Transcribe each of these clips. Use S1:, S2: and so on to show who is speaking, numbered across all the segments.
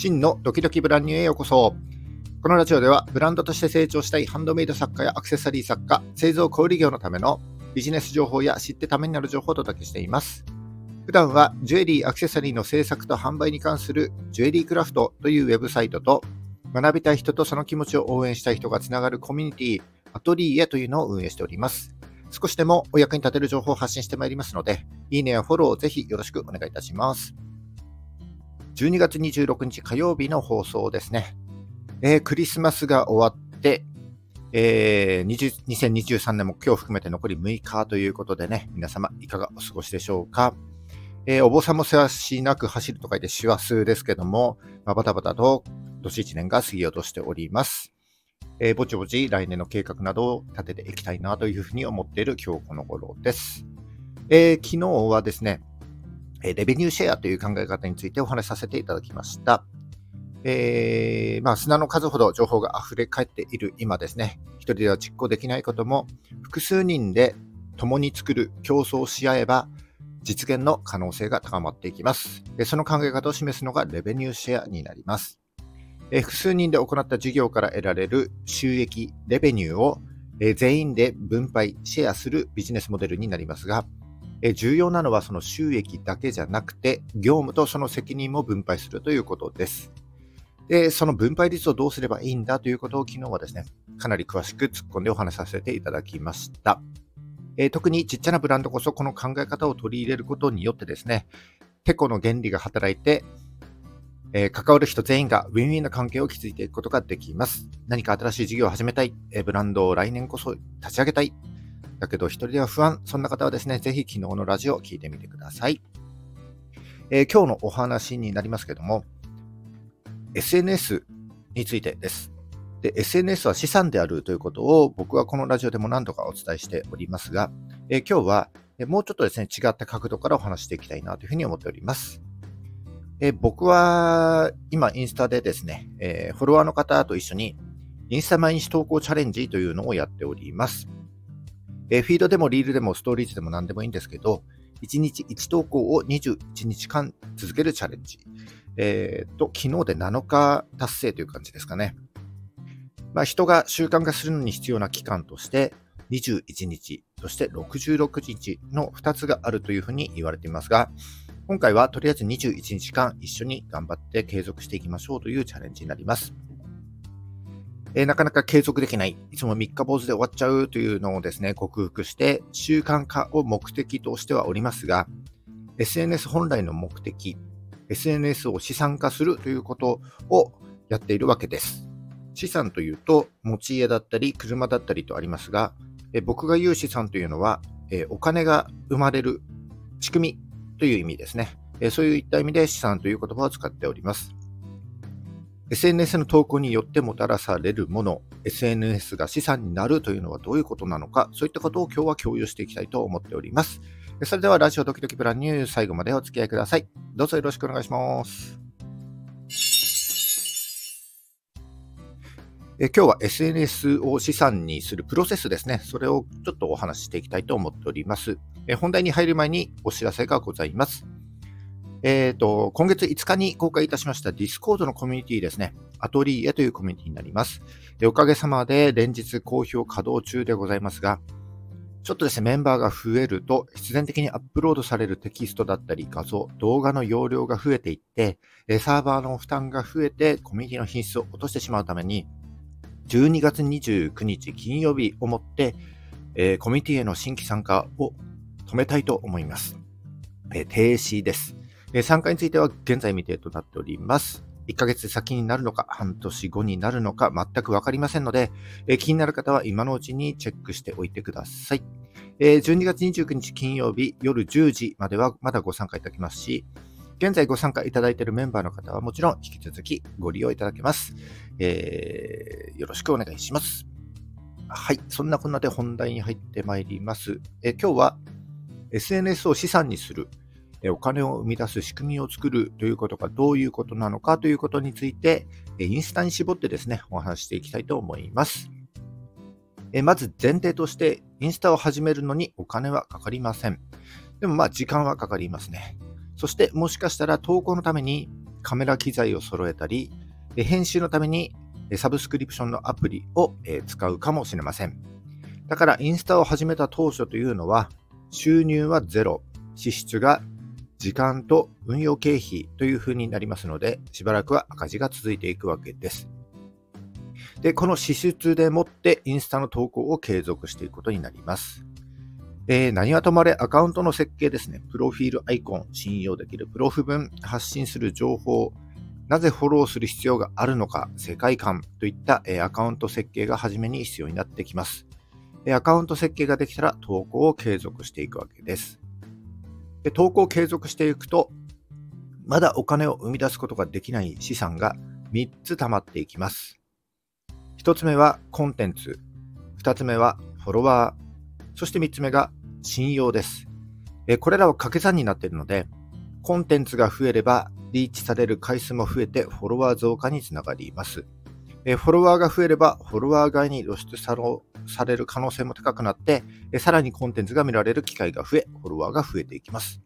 S1: 真のドキドキブランニューへようこそ。このラジオではブランドとして成長したいハンドメイド作家やアクセサリー作家、製造小売業のためのビジネス情報や知ってためになる情報をお届けしています。普段はジュエリー、アクセサリーの制作と販売に関するジュエリークラフトというウェブサイトと学びたい人とその気持ちを応援したい人がつながるコミュニティ、アトリエというのを運営しております。少しでもお役に立てる情報を発信してまいりますので、いいねやフォローをぜひよろしくお願いいたします。12月26日火曜日の放送ですね。えー、クリスマスが終わって、えー、2023年も今日含めて残り6日ということでね、皆様いかがお過ごしでしょうか？えー、お坊さんもせわしなく走ると書いて師走ですけども、まあ、バタバタと年1年が過ぎようとしております。えー、ぼちぼち来年の計画などを立てていきたいなというふうに思っている今日この頃です。えー、昨日はですね、レベニューシェアという考え方についてお話しさせていただきました。えー、まあ、砂の数ほど情報が溢れ返っている今ですね、一人では実行できないことも、複数人で共に作る、競争し合えば、実現の可能性が高まっていきます。その考え方を示すのがレベニューシェアになります。複数人で行った事業から得られる収益、レベニューを全員で分配、シェアするビジネスモデルになりますが、え重要なのはその収益だけじゃなくて、業務とその責任も分配するということです。で、その分配率をどうすればいいんだということを昨日はですね、かなり詳しく突っ込んでお話しさせていただきました。えー、特にちっちゃなブランドこそこの考え方を取り入れることによってですね、テコの原理が働いて、えー、関わる人全員がウィンウィンな関係を築いていくことができます。何か新しい事業を始めたい、えー、ブランドを来年こそ立ち上げたい、だけど一人では不安。そんな方はですね、ぜひ昨日のラジオを聞いてみてください。えー、今日のお話になりますけども、SNS についてです。で、SNS は資産であるということを僕はこのラジオでも何度かお伝えしておりますが、えー、今日はもうちょっとですね、違った角度からお話していきたいなというふうに思っております。え、僕は今インスタでですね、えー、フォロワーの方と一緒にインスタ毎日投稿チャレンジというのをやっております。えフィードでもリールでもストーリーズでも何でもいいんですけど、1日1投稿を21日間続けるチャレンジ。えー、と、昨日で7日達成という感じですかね。まあ、人が習慣化するのに必要な期間として、21日、そして66日の2つがあるというふうに言われていますが、今回はとりあえず21日間一緒に頑張って継続していきましょうというチャレンジになります。えー、なかなか継続できない、いつも三日坊主で終わっちゃうというのをですね、克服して習慣化を目的としてはおりますが、SNS 本来の目的、SNS を資産化するということをやっているわけです。資産というと、持ち家だったり、車だったりとありますが、え僕が言う資産というのは、えお金が生まれる仕組みという意味ですね。えそういった意味で資産という言葉を使っております。SNS の投稿によってもたらされるもの、SNS が資産になるというのはどういうことなのか、そういったことを今日は共有していきたいと思っております。それではラジオドキドキプランニュー最後までお付き合いください。どうぞよろしくお願いします。え今日は SNS を資産にするプロセスですね。それをちょっとお話ししていきたいと思っております。え本題に入る前にお知らせがございます。えっ、ー、と、今月5日に公開いたしました Discord のコミュニティですね。アトリエというコミュニティになります。おかげさまで連日好評稼働中でございますが、ちょっとですね、メンバーが増えると、必然的にアップロードされるテキストだったり画像、動画の容量が増えていって、サーバーの負担が増えて、コミュニティの品質を落としてしまうために、12月29日金曜日をもって、えコミュニティへの新規参加を止めたいと思います。え停止です。参加については現在未定となっております。1ヶ月先になるのか、半年後になるのか、全くわかりませんので、気になる方は今のうちにチェックしておいてください。12月29日金曜日夜10時まではまだご参加いただけますし、現在ご参加いただいているメンバーの方はもちろん引き続きご利用いただけます。えー、よろしくお願いします。はい。そんなこんなで本題に入ってまいります。え今日は SNS を資産にするお金を生み出す仕組みを作るということがどういうことなのかということについて、インスタに絞ってですね、お話していきたいと思います。まず前提として、インスタを始めるのにお金はかかりません。でもまあ時間はかかりますね。そしてもしかしたら投稿のためにカメラ機材を揃えたり、編集のためにサブスクリプションのアプリを使うかもしれません。だからインスタを始めた当初というのは収入はゼロ、支出が時間と運用経費というふうになりますので、しばらくは赤字が続いていくわけです。で、この支出でもってインスタの投稿を継続していくことになります。えー、何はともあれアカウントの設計ですね。プロフィールアイコン、信用できるプロフ文、発信する情報、なぜフォローする必要があるのか、世界観といった、えアカウント設計が初めに必要になってきます。アカウント設計ができたら投稿を継続していくわけです。で投稿を継続していくと、まだお金を生み出すことができない資産が3つ溜まっていきます。1つ目はコンテンツ、2つ目はフォロワー、そして3つ目が信用です。これらは掛け算になっているので、コンテンツが増えればリーチされる回数も増えてフォロワー増加につながります。フォロワーが増えれば、フォロワー外に露出さされる可能性も高くなって、さらにコンテンツが見られる機会が増え、フォロワーが増えていきます。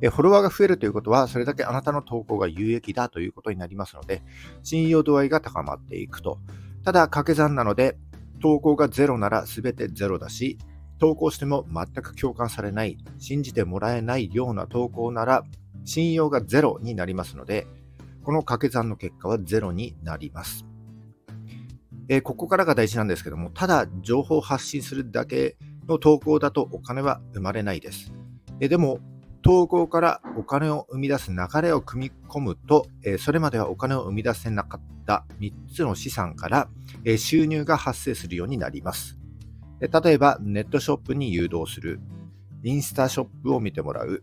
S1: フォロワーが増えるということは、それだけあなたの投稿が有益だということになりますので、信用度合いが高まっていくと。ただ、掛け算なので、投稿がゼロなら全てゼロだし、投稿しても全く共感されない、信じてもらえないような投稿なら、信用がゼロになりますので、この掛け算の結果はゼロになります。えー、ここからが大事なんですけども、ただ情報を発信するだけの投稿だとお金は生まれないです。えー、でも、投稿からお金を生み出す流れを組み込むと、えー、それまではお金を生み出せなかった3つの資産から、え収入が発生するようになります。例えば、ネットショップに誘導する、インスタショップを見てもらう、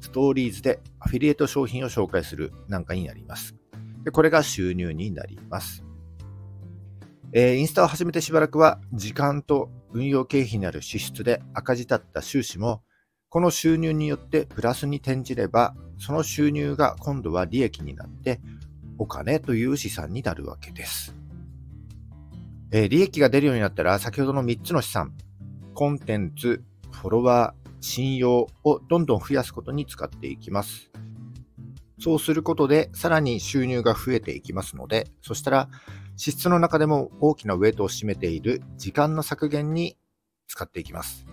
S1: ストーリーズでアフィリエイト商品を紹介するなんかになります。でこれが収入になります。えー、インスタを始めてしばらくは時間と運用経費になる支出で赤字だった収支もこの収入によってプラスに転じればその収入が今度は利益になってお金という資産になるわけです。えー、利益が出るようになったら先ほどの3つの資産コンテンツ、フォロワー、信用をどんどん増やすことに使っていきます。そうすることで、さらに収入が増えていきますので、そしたら、支出の中でも大きなウェイトを占めている時間の削減に使っていきます。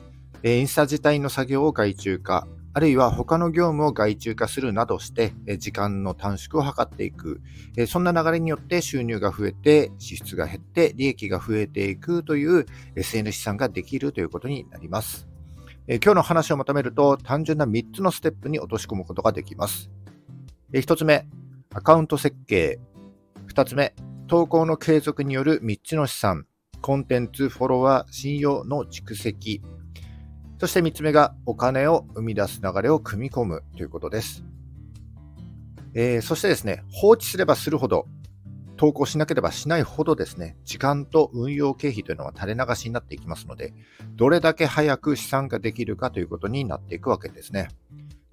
S1: インスタ自体の作業を外注化、あるいは他の業務を外注化するなどして、時間の短縮を図っていく。そんな流れによって収入が増えて、支出が減って、利益が増えていくという SNS 資産ができるということになります。今日の話をまとめると、単純な3つのステップに落とし込むことができます。1つ目、アカウント設計。2つ目、投稿の継続による3つの資産。コンテンツ、フォロワー、信用の蓄積。そして3つ目がお金を生み出す流れを組み込むということです。えー、そしてですね、放置すればするほど、投稿しなければしないほどですね、時間と運用経費というのは垂れ流しになっていきますので、どれだけ早く資産ができるかということになっていくわけですね。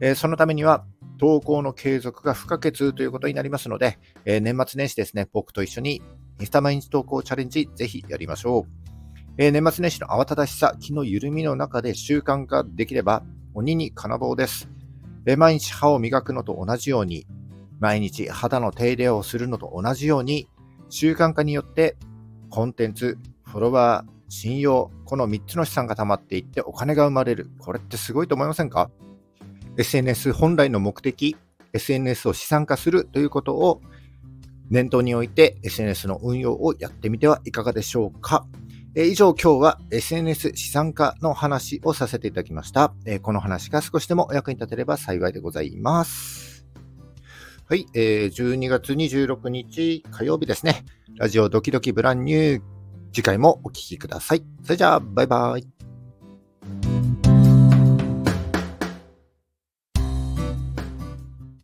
S1: えー、そのためには、投稿の継続が不可欠ということになりますので、えー、年末年始ですね、僕と一緒にインスタ毎日投稿チャレンジ、ぜひやりましょう。えー、年末年始の慌ただしさ、気の緩みの中で習慣化できれば、鬼に金棒です。え毎日歯を磨くのと同じように、毎日肌の手入れをするのと同じように、習慣化によってコンテンツ、フォロワー、信用、この3つの資産が溜まっていってお金が生まれる。これってすごいと思いませんか？?SNS 本来の目的、SNS を資産化するということを念頭に置いて SNS の運用をやってみてはいかがでしょうか。え以上今日は SNS 資産化の話をさせていただきました。えこの話が少しでもお役に立てれば幸いでございます。はい、えー、12月26日火曜日ですね。ラジオドキドキブランニュー。次回もお聴きください。それじゃあ、バイバイ。